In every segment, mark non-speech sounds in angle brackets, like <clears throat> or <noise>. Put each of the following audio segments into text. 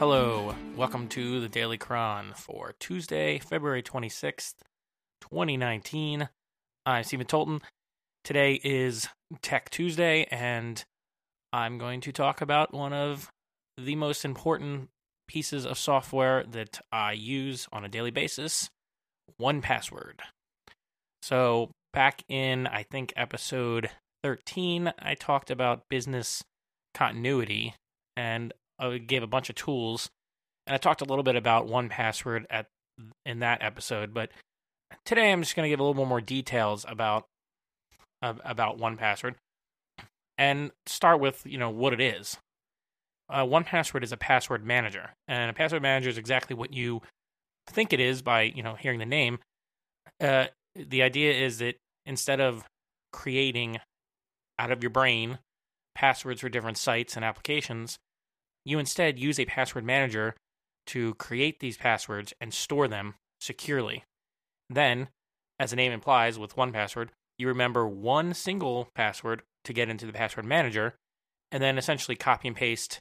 Hello, welcome to the Daily Chron for Tuesday, February 26th, 2019. I'm Stephen Tolton. Today is Tech Tuesday, and I'm going to talk about one of the most important pieces of software that I use on a daily basis 1Password. So, back in, I think, episode 13, I talked about business continuity and I gave a bunch of tools, and I talked a little bit about 1Password at in that episode. But today, I'm just going to give a little bit more details about uh, about 1Password, and start with you know what it is. Uh, 1Password is a password manager, and a password manager is exactly what you think it is by you know hearing the name. Uh, the idea is that instead of creating out of your brain passwords for different sites and applications, you instead use a password manager to create these passwords and store them securely. Then, as the name implies, with 1Password, you remember one single password to get into the password manager, and then essentially copy and paste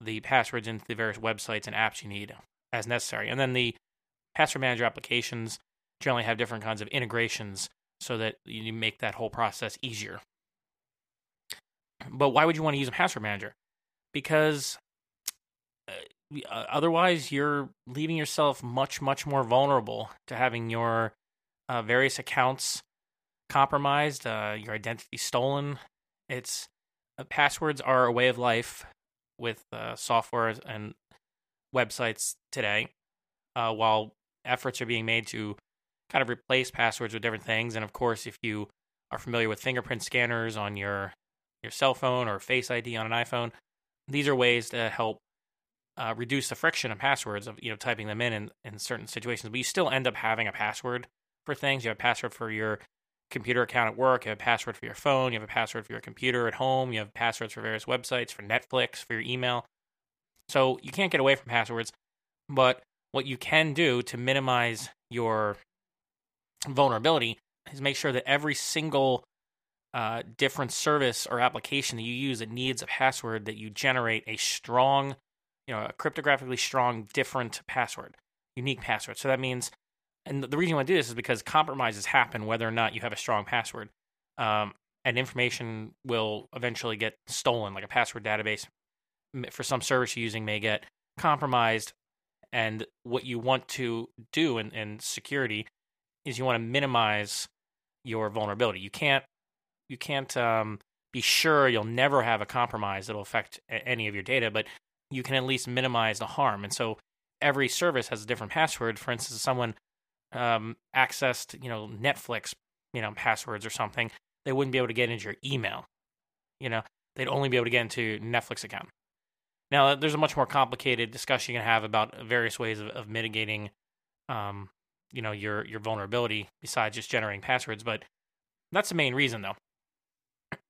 the passwords into the various websites and apps you need as necessary. And then the password manager applications generally have different kinds of integrations so that you make that whole process easier. But why would you want to use a password manager? Because otherwise you're leaving yourself much much more vulnerable to having your uh, various accounts compromised uh, your identity stolen. It's uh, passwords are a way of life with uh, software and websites today uh, while efforts are being made to kind of replace passwords with different things. And of course if you are familiar with fingerprint scanners on your your cell phone or face id on an iphone these are ways to help uh, reduce the friction of passwords of you know typing them in, in in certain situations. But you still end up having a password for things. You have a password for your computer account at work. You have a password for your phone. You have a password for your computer at home. You have passwords for various websites, for Netflix, for your email. So you can't get away from passwords. But what you can do to minimize your vulnerability is make sure that every single uh, different service or application that you use that needs a password that you generate a strong you know, a cryptographically strong, different password, unique password. So that means, and the reason you want to do this is because compromises happen whether or not you have a strong password. Um, and information will eventually get stolen, like a password database for some service you're using may get compromised. And what you want to do in, in security is you want to minimize your vulnerability. You can't you can't um, be sure you'll never have a compromise that'll affect any of your data, but you can at least minimize the harm. And so every service has a different password. For instance, if someone um, accessed, you know, Netflix, you know, passwords or something, they wouldn't be able to get into your email. You know, they'd only be able to get into Netflix account. Now, there's a much more complicated discussion you can have about various ways of, of mitigating, um, you know, your your vulnerability besides just generating passwords. But that's the main reason, though.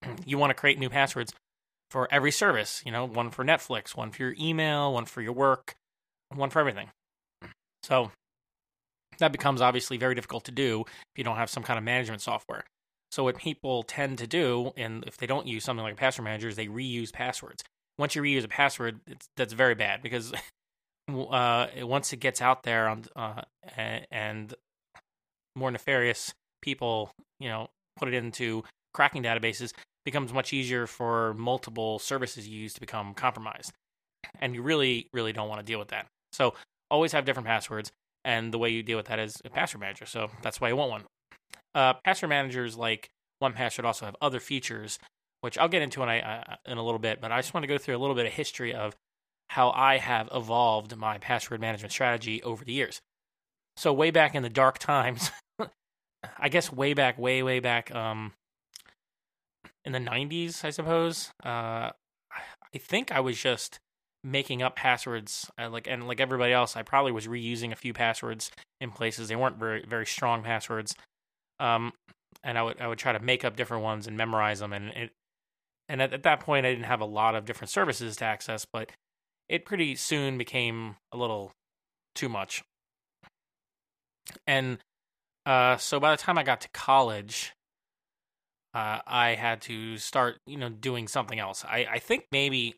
<clears throat> you want to create new passwords for every service. You know, one for Netflix, one for your email, one for your work, one for everything. So that becomes obviously very difficult to do if you don't have some kind of management software. So what people tend to do, and if they don't use something like a password manager, is they reuse passwords. Once you reuse a password, that's very bad because <laughs> uh, once it gets out there on, uh, and more nefarious people, you know, put it into cracking databases, becomes much easier for multiple services you use to become compromised. And you really, really don't want to deal with that. So always have different passwords. And the way you deal with that is a password manager. So that's why you want one. Uh, password managers like 1Password also have other features, which I'll get into in, I, uh, in a little bit. But I just want to go through a little bit of history of how I have evolved my password management strategy over the years. So way back in the dark times, <laughs> I guess way back, way, way back, um, in the 90s, I suppose. Uh, I think I was just making up passwords uh, like and like everybody else I probably was reusing a few passwords in places. They weren't very very strong passwords. Um and I would I would try to make up different ones and memorize them. And it and at, at that point I didn't have a lot of different services to access but it pretty soon became a little too much. And uh so by the time I got to college uh, I had to start, you know, doing something else. I, I think maybe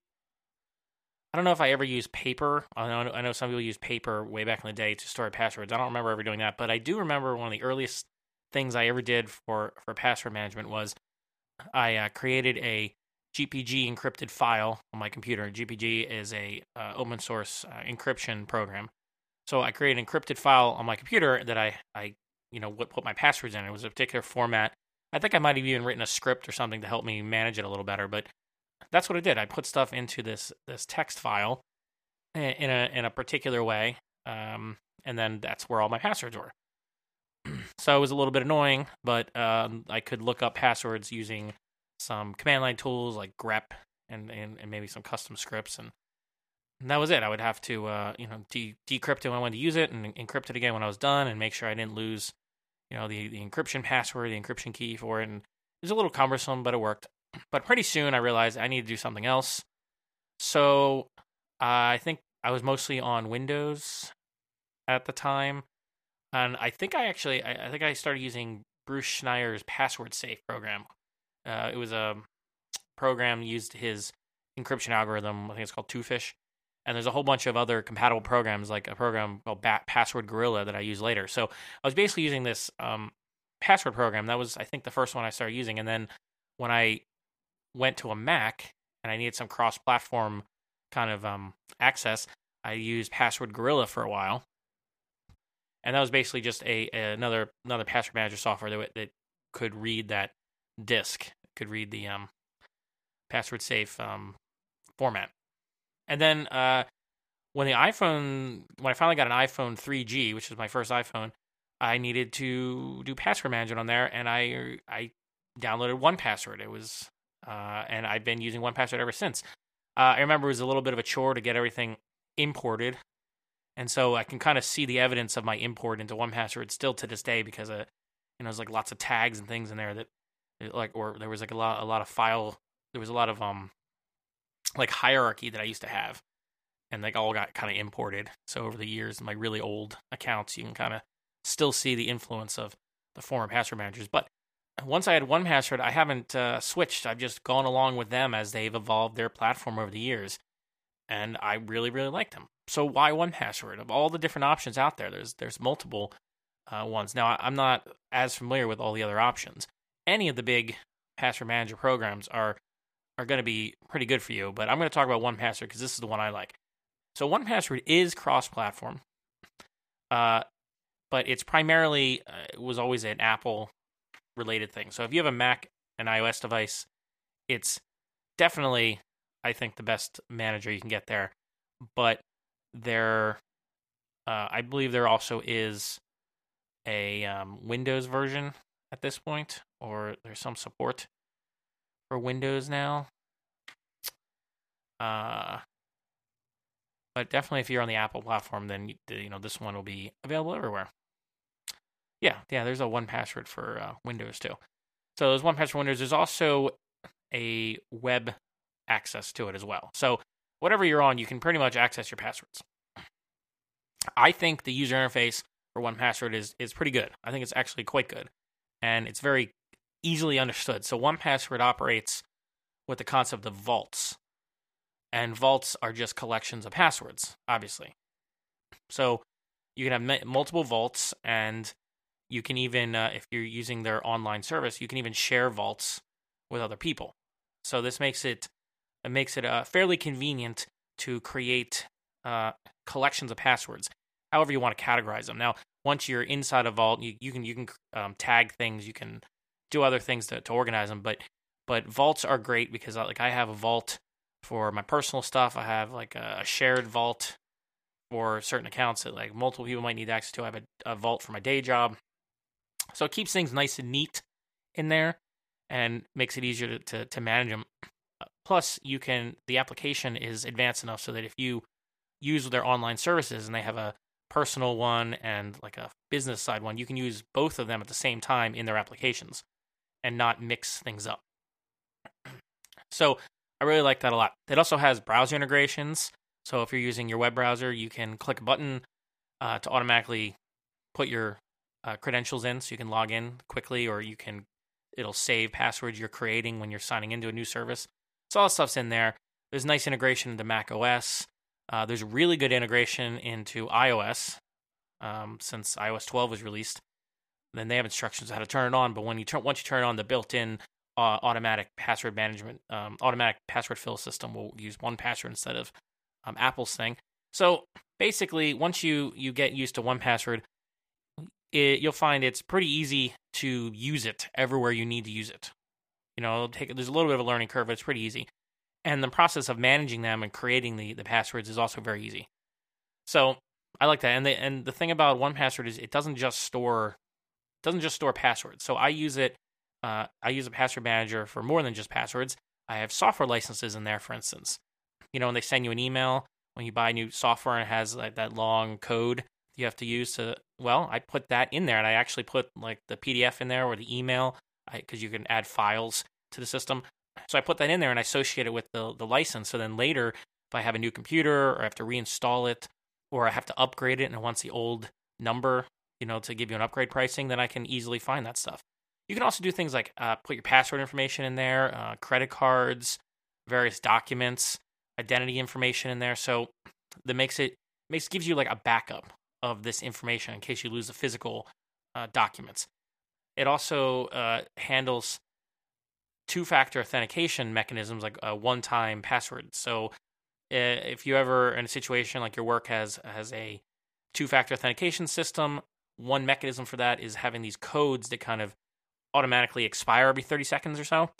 I don't know if I ever used paper. I know, I know some people use paper way back in the day to store passwords. I don't remember ever doing that, but I do remember one of the earliest things I ever did for for password management was I uh, created a GPG encrypted file on my computer. GPG is a uh, open source uh, encryption program. So I created an encrypted file on my computer that I I you know would put my passwords in. It was a particular format. I think I might have even written a script or something to help me manage it a little better, but that's what I did. I put stuff into this this text file in a in a particular way, um, and then that's where all my passwords were. <clears throat> so it was a little bit annoying, but um, I could look up passwords using some command line tools like grep and, and, and maybe some custom scripts, and, and, that was it. I would have to uh, you know de- decrypt it when I wanted to use it, and encrypt it again when I was done, and make sure I didn't lose you know the the encryption password, the encryption key for it, and it was a little cumbersome, but it worked. But pretty soon I realized I need to do something else. So uh, I think I was mostly on Windows at the time. And I think I actually, I, I think I started using Bruce Schneier's password safe program. Uh, it was a program used his encryption algorithm. I think it's called Twofish. And there's a whole bunch of other compatible programs, like a program called Bat- Password Gorilla that I use later. So I was basically using this um, password program. That was, I think, the first one I started using. And then when I went to a Mac and I needed some cross-platform kind of um, access, I used Password Gorilla for a while, and that was basically just a, a another another password manager software that that could read that disk, could read the um, password safe um, format, and then uh, when the iPhone when I finally got an iPhone 3G, which was my first iPhone, I needed to do password management on there, and I I downloaded 1Password. It was uh, and I've been using 1Password ever since. Uh, I remember it was a little bit of a chore to get everything imported, and so I can kind of see the evidence of my import into 1Password still to this day because uh, you know, there's like lots of tags and things in there that like, or there was like a lot, a lot of file. There was a lot of um, like hierarchy that I used to have, and like all got kind of imported. So over the years, my really old accounts, you can kind of still see the influence of the former password managers. But once I had 1Password, I haven't uh, switched. I've just gone along with them as they've evolved their platform over the years, and I really, really like them. So why 1Password? Of all the different options out there, there's there's multiple uh, ones. Now I'm not as familiar with all the other options. Any of the big password manager programs are are going to be pretty good for you, but I'm going to talk about 1Password because this is the one I like. So 1Password is cross-platform, uh, but it's primarily uh, was always an Apple related thing. So if you have a Mac and iOS device, it's definitely, I think, the best manager you can get there. But there, uh, I believe there also is a um, Windows version at this point, or there's some support for Windows now. Uh, but definitely, if you're on the Apple platform, then you know this one will be available everywhere. Yeah, yeah. There's a 1Password for uh, Windows too. So there's 1Password for Windows. There's also a web access to it as well. So whatever you're on, you can pretty much access your passwords. I think the user interface for 1Password is is pretty good. I think it's actually quite good, and it's very easily understood. So 1Password operates with the concept of vaults, and vaults are just collections of passwords, obviously. So you can have multiple vaults, and you can even, uh, if you're using their online service, you can even share vaults with other people. So this makes it it makes it uh, fairly convenient to create uh, collections of passwords, however you want to categorize them. Now, once you're inside a vault, you, you can you can um, tag things, you can do other things to, to organize them. But but vaults are great because uh, like I have a vault for my personal stuff. I have like a, a shared vault for certain accounts that like multiple people might need access to. I have a, a vault for my day job. So it keeps things nice and neat in there and makes it easier to, to, to manage them. Plus, you can the application is advanced enough so that if you use their online services and they have a personal one and like a business side one, you can use both of them at the same time in their applications and not mix things up. <clears throat> So I really like that a lot. It also has browser integrations. So if you're using your web browser, you can click a button uh, to automatically put your uh, credentials in so you can log in quickly or you can it'll save passwords you're creating when you're signing into a new service so all stuff's in there there's nice integration into Mac OS. Uh, there's really good integration into iOS um, since iOS 12 was released. Then they have instructions on how to turn it on. But when you turn once you turn on the built-in uh, automatic password management, um, automatic password fill system will use 1Password instead of um, Apple's thing. So basically, once you you get used to 1Password, it, you'll find it's pretty easy to use it everywhere you need to use it. You know, take there's a little bit of a learning curve, but it's pretty easy. And the process of managing them and creating the, the passwords is also very easy. So I like that. And the and the thing about 1Password is it doesn't just store doesn't just store passwords. So I use it uh, I use a password manager for more than just passwords. I have software licenses in there, for instance. You know, when they send you an email when you buy new software and it has like that long code you have to use to well, I put that in there and I actually put like the PDF in there or the email because you can add files to the system. So I put that in there and I associate it with the the license. So then later, if I have a new computer or I have to reinstall it or I have to upgrade it and it wants the old number, you know, to give you an upgrade pricing, then I can easily find that stuff. You can also do things like uh, put your password information in there, uh, credit cards, various documents, identity information in there. So that makes it makes gives you like a backup of this information in case you lose the physical uh, documents. It also uh, handles two factor authentication mechanisms like a one time password. So if you ever in a situation like your work has has a two factor authentication system, one mechanism for that is having these codes that kind of automatically expire every 30 seconds or so.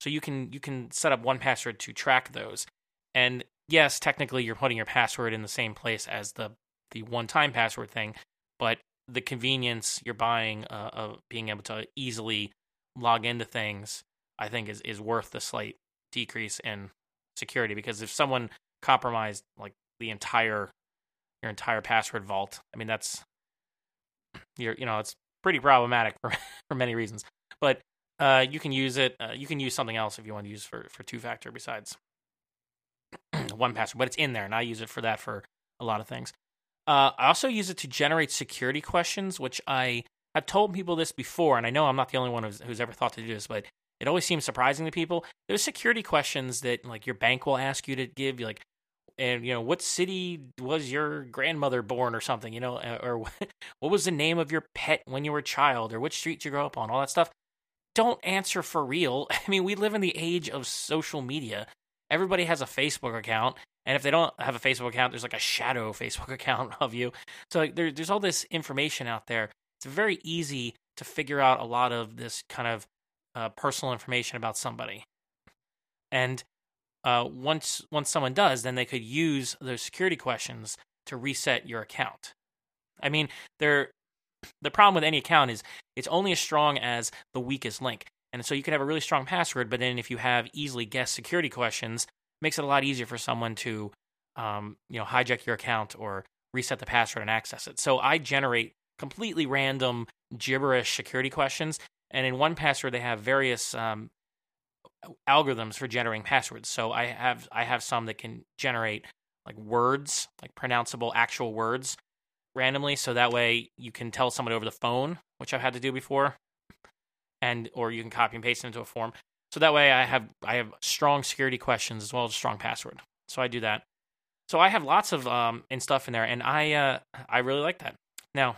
So you can you can set up 1Password to track those. And yes, technically you're putting your password in the same place as the the one time password thing, but the convenience you're buying uh, of being able to easily log into things, I think is is worth the slight decrease in security because if someone compromised like the entire your entire password vault, I mean that's you're you know it's pretty problematic for <laughs> for many reasons. But uh, you can use it. Uh, you can use something else if you want to use for for two factor besides <clears throat> 1Password. But it's in there, and I use it for that for a lot of things. Uh, I also use it to generate security questions, which I have told people this before, and I know I'm not the only one who's, who's ever thought to do this, but it always seems surprising to people. There's security questions that like your bank will ask you to give, you like, and you know, what city was your grandmother born or something, you know, uh, or <laughs> what was the name of your pet when you were a child, or which street you grew up on, all that stuff. Don't answer for real. <laughs> I mean, we live in the age of social media. Everybody has a Facebook account, and if they don't have a Facebook account, there's like a shadow <laughs> Facebook account of you. So like, there, there's all this information out there. It's very easy to figure out a lot of this kind of uh, personal information about somebody. And uh, once once someone does, then they could use those security questions to reset your account. I mean, there the problem with any account is it's only as strong as the weakest link. And so you could have a really strong password, but then if you have easily guessed security questions, it makes it a lot easier for someone to, um, you know, hijack your account or reset the password and access it. So I generate completely random gibberish security questions, and in 1Password they have various um, algorithms for generating passwords. So I have I have some that can generate like words, like pronounceable actual words randomly so that way you can tell someone over the phone, which I've had to do before. And or you can copy and paste it into a form. So that way I have I have strong security questions as well as a strong password. So I do that. So I have lots of um and stuff in there and I uh I really like that. Now,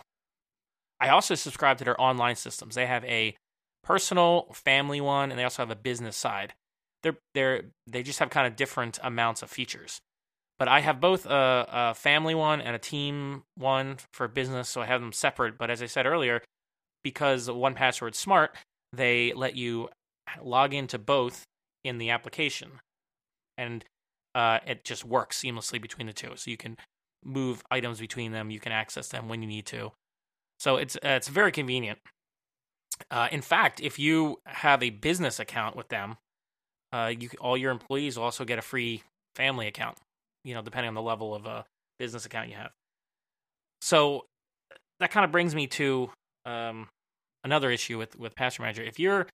I also subscribe to their online systems. They have a personal family one and they also have a business side. They're they're they just have kind of different amounts of features. But I have both a, a family one and a team one for business, so I have them separate. But as I said earlier, because 1Password smart, they let you log into both in the application, and uh, it just works seamlessly between the two. So you can move items between them, you can access them when you need to. So it's uh, it's very convenient. Uh, in fact, if you have a business account with them, uh, you all your employees will also get a free family account. You know, depending on the level of a uh, business account you have. So that kind of brings me to um, another issue with with Password Manager. If you're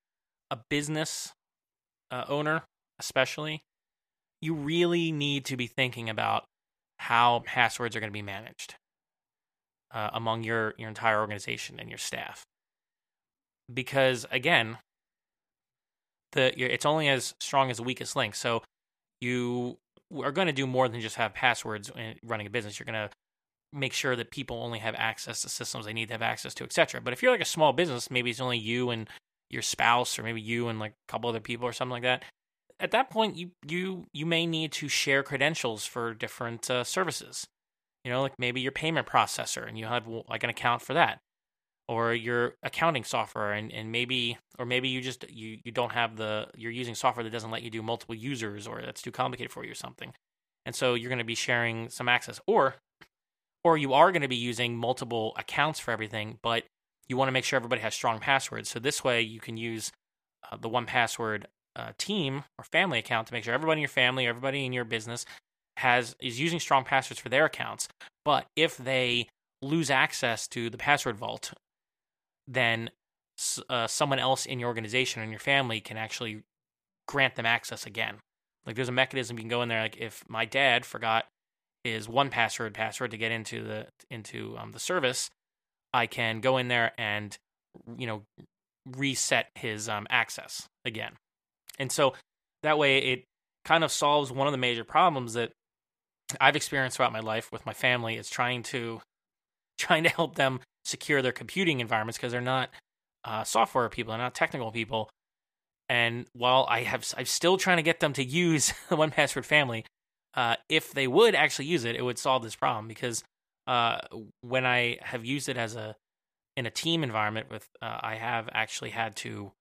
a business uh, owner, especially, you really need to be thinking about how passwords are going to be managed uh, among your your entire organization and your staff. Because again, the it's only as strong as the weakest link. So you are going to do more than just have passwords running a business. You're going to make sure that people only have access to systems they need to have access to, etc. But if you're like a small business, maybe it's only you and your spouse, or maybe you and like a couple other people, or something like that. At that point, you you you may need to share credentials for different uh, services. You know, like maybe your payment processor, and you have like an account for that, or your accounting software, and, and maybe or maybe you just you you don't have the you're using software that doesn't let you do multiple users, or that's too complicated for you, or something. And so you're going to be sharing some access, or or you are going to be using multiple accounts for everything, but you want to make sure everybody has strong passwords. So this way you can use uh, the 1Password uh, team or family account to make sure everybody in your family, everybody in your business has is using strong passwords for their accounts. But if they lose access to the password vault, then uh, someone else in your organization and your family can actually grant them access again. Like there's a mechanism you can go in there. Like if my dad forgot his 1Password password to get into the into um, the service, I can go in there and you know reset his um, access again, and so that way it kind of solves one of the major problems that I've experienced throughout my life with my family is trying to <laughs> trying to help them secure their computing environments because they're not uh, software people, they're not technical people. And while I have, I'm still trying to get them to use the <laughs> 1Password family uh, if they would actually use it, it would solve this problem because uh, when I have used it as a in a team environment with, uh, I have actually had to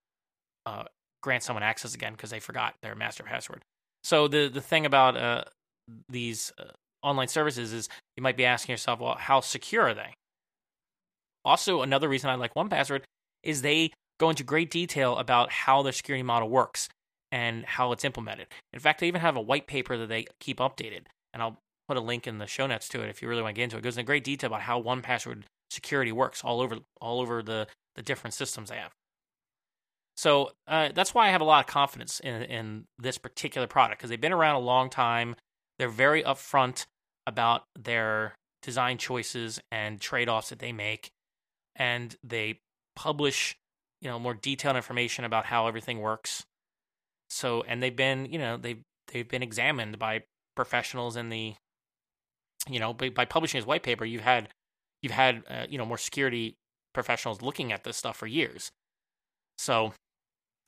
uh, grant someone access again because they forgot their master password. So the the thing about uh, these online services is you might be asking yourself, well, how secure are they? Also, another reason I like 1Password is they go into great detail about how their security model works and how it's implemented. In fact, they even have a white paper that they keep updated, and I'll put a link in the show notes to it if you really want to get into it. It goes into great detail about how 1Password security works all over all over the the different systems they have. So uh, that's why I have a lot of confidence in in this particular product because they've been around a long time. They're very upfront about their design choices and trade offs that they make, and they publish you know more detailed information about how everything works. So and they've been you know they've they've been examined by professionals in the you know by, by publishing his white paper you've had you've had uh, you know more security professionals looking at this stuff for years. So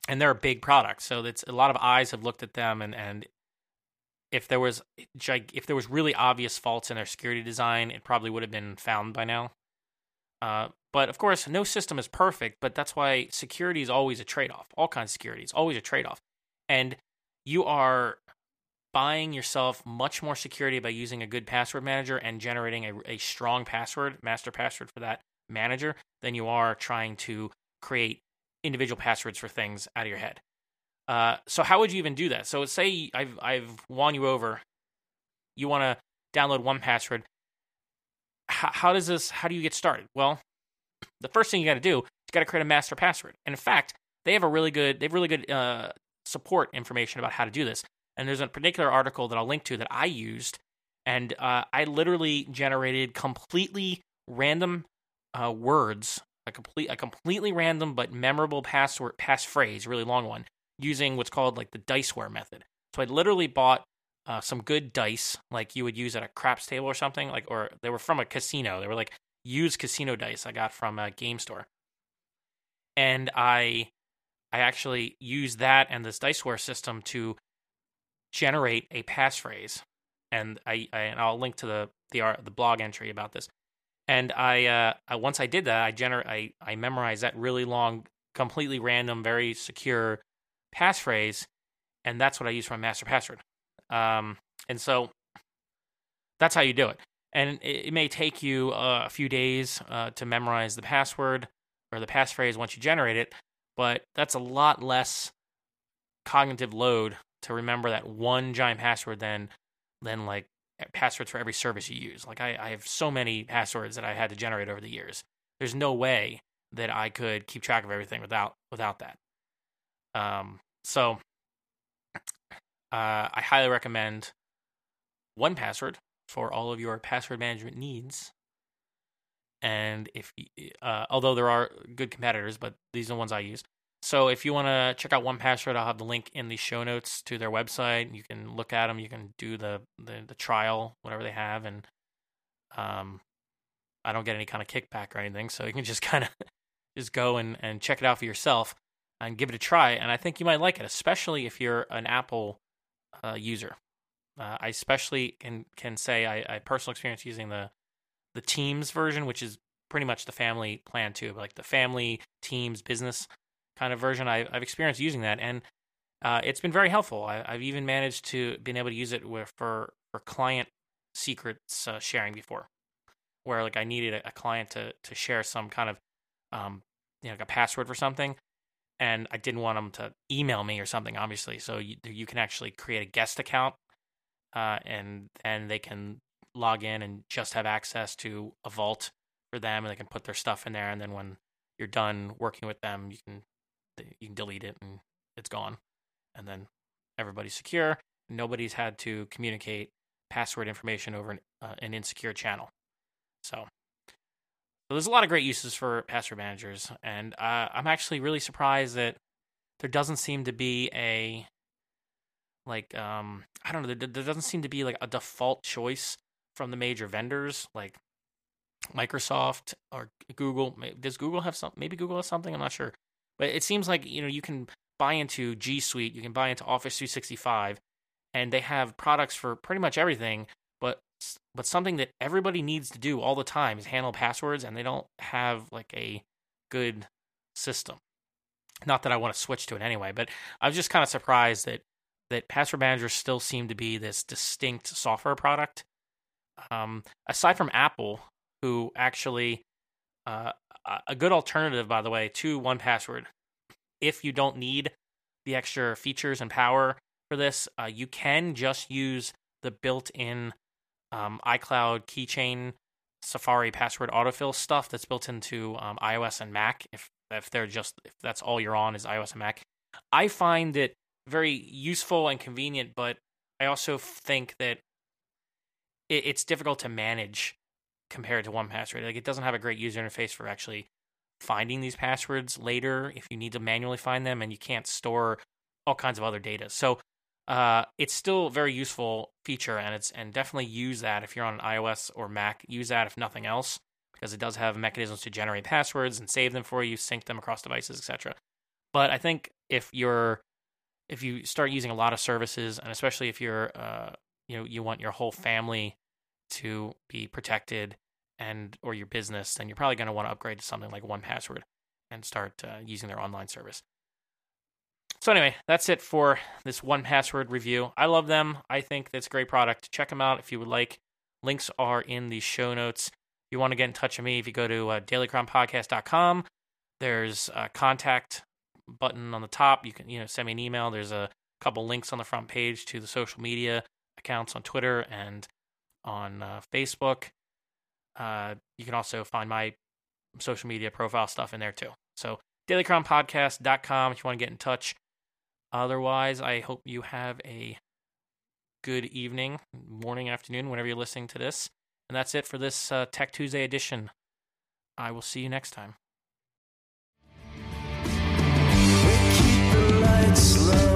and they're a big product. So it's a lot of eyes have looked at them and and if there was if there was really obvious faults in their security design it probably would have been found by now. Uh, but of course no system is perfect but that's why security is always a trade-off all kinds of security is always a trade-off and you are buying yourself much more security by using a good password manager and generating a, a strong password, master password for that manager, than you are trying to create individual passwords for things out of your head. Uh, so how would you even do that? So say I've I've won you over. You want to download 1Password. How does this? How do you get started? Well, the first thing you got to do is you got to create a master password. And in fact, they have a really good they have really good uh, support information about how to do this. And there's a particular article that I'll link to that I used, and uh, I literally generated completely random uh, words, a complete, a completely random but memorable password, passphrase, really long one, using what's called like the diceware method. So I literally bought uh, some good dice, like you would use at a craps table or something, like, or they were from a casino. They were like used casino dice I got from a game store, and I I actually use that and this diceware system to generate a passphrase, and I, I and I'll link to the the the blog entry about this. And I, uh, I once I did that, I gener I I memorized that really long, completely random, very secure passphrase, and that's what I use for my master password. Um, and so that's how you do it. And it, may take you uh, a few days uh, to memorize the password or the passphrase once you generate it, but that's a lot less cognitive load to remember that one giant password than than like passwords for every service you use. Like I, I have so many passwords that I had to generate over the years. There's no way that I could keep track of everything without without that. Um, so uh, I highly recommend 1Password for all of your password management needs. And if, uh, although there are good competitors, but these are the ones I use. So if you want to check out 1Password, I'll have the link in the show notes to their website. You can look at them. You can do the the, the trial, whatever they have, and um, I don't get any kind of kickback or anything, so you can <laughs> just kind of just go and and check it out for yourself and give it a try. And I think you might like it, especially if you're an Apple uh, user. Uh, I especially can can say I, I personal experience using the the Teams version, which is pretty much the family plan too, like the family Teams business kind of version. I, have experienced using that, and uh, it's been very helpful. I, have even managed to been able to use it with, for for client secrets uh, sharing before, where like I needed a, a, client to to share some kind of um, you know like a password for something, and I didn't want them to email me or something, obviously. So you you can actually create a guest account, uh, and then they can log in and just have access to a vault for them, and they can put their stuff in there, and then when you're done working with them, you can you can delete it and it's gone. And then everybody's secure. Nobody's had to communicate password information over an, uh, an insecure channel. So, so, there's a lot of great uses for password managers, and uh, I'm actually really surprised that there doesn't seem to be a like um I don't know there, there doesn't seem to be like a default choice from the major vendors like Microsoft or Google. Does Google have some? Maybe Google has something. I'm not sure. But it seems like you know you can buy into G Suite, you can buy into Office 365, and they have products for pretty much everything. But but something that everybody needs to do all the time is handle passwords, and they don't have like a good system. Not that I want to switch to it anyway, but I was just kind of surprised that that password managers still seem to be this distinct software product. Um, aside from Apple, who actually uh, a good alternative, by the way, to 1Password. If you don't need the extra features and power for this, uh, you can just use the built-in um, iCloud keychain Safari password autofill stuff that's built into um, iOS and Mac. If if they're just if that's all you're on is iOS and Mac, I find it very useful and convenient. But I also think that it, it's difficult to manage compared to 1Password. Like it doesn't have a great user interface for actually finding these passwords later if you need to manually find them and you can't store all kinds of other data. So uh, it's still a very useful feature and it's and definitely use that if you're on an iOS or Mac. Use that if nothing else because it does have mechanisms to generate passwords and save them for you, sync them across devices, etc. But I think if you're if you start using a lot of services and especially if you're uh, you know you want your whole family to be protected and or your business, then you're probably going to want to upgrade to something like 1Password and start uh, using their online service. So anyway, that's it for this 1Password review. I love them. I think it's a great product. Check them out if you would like. Links are in the show notes. If you want to get in touch with me, if you go to uh, dailychronpodcast.com, there's a contact button on the top. You can you know send me an email. There's a couple links on the front page to the social media accounts on Twitter and on uh, Facebook. Uh, you can also find my social media profile stuff in there too. So dailychronpodcast.com if you want to get in touch. Otherwise, I hope you have a good evening, morning, afternoon, whenever you're listening to this. And that's it for this uh, Tech Tuesday edition. I will see you next time. Slow.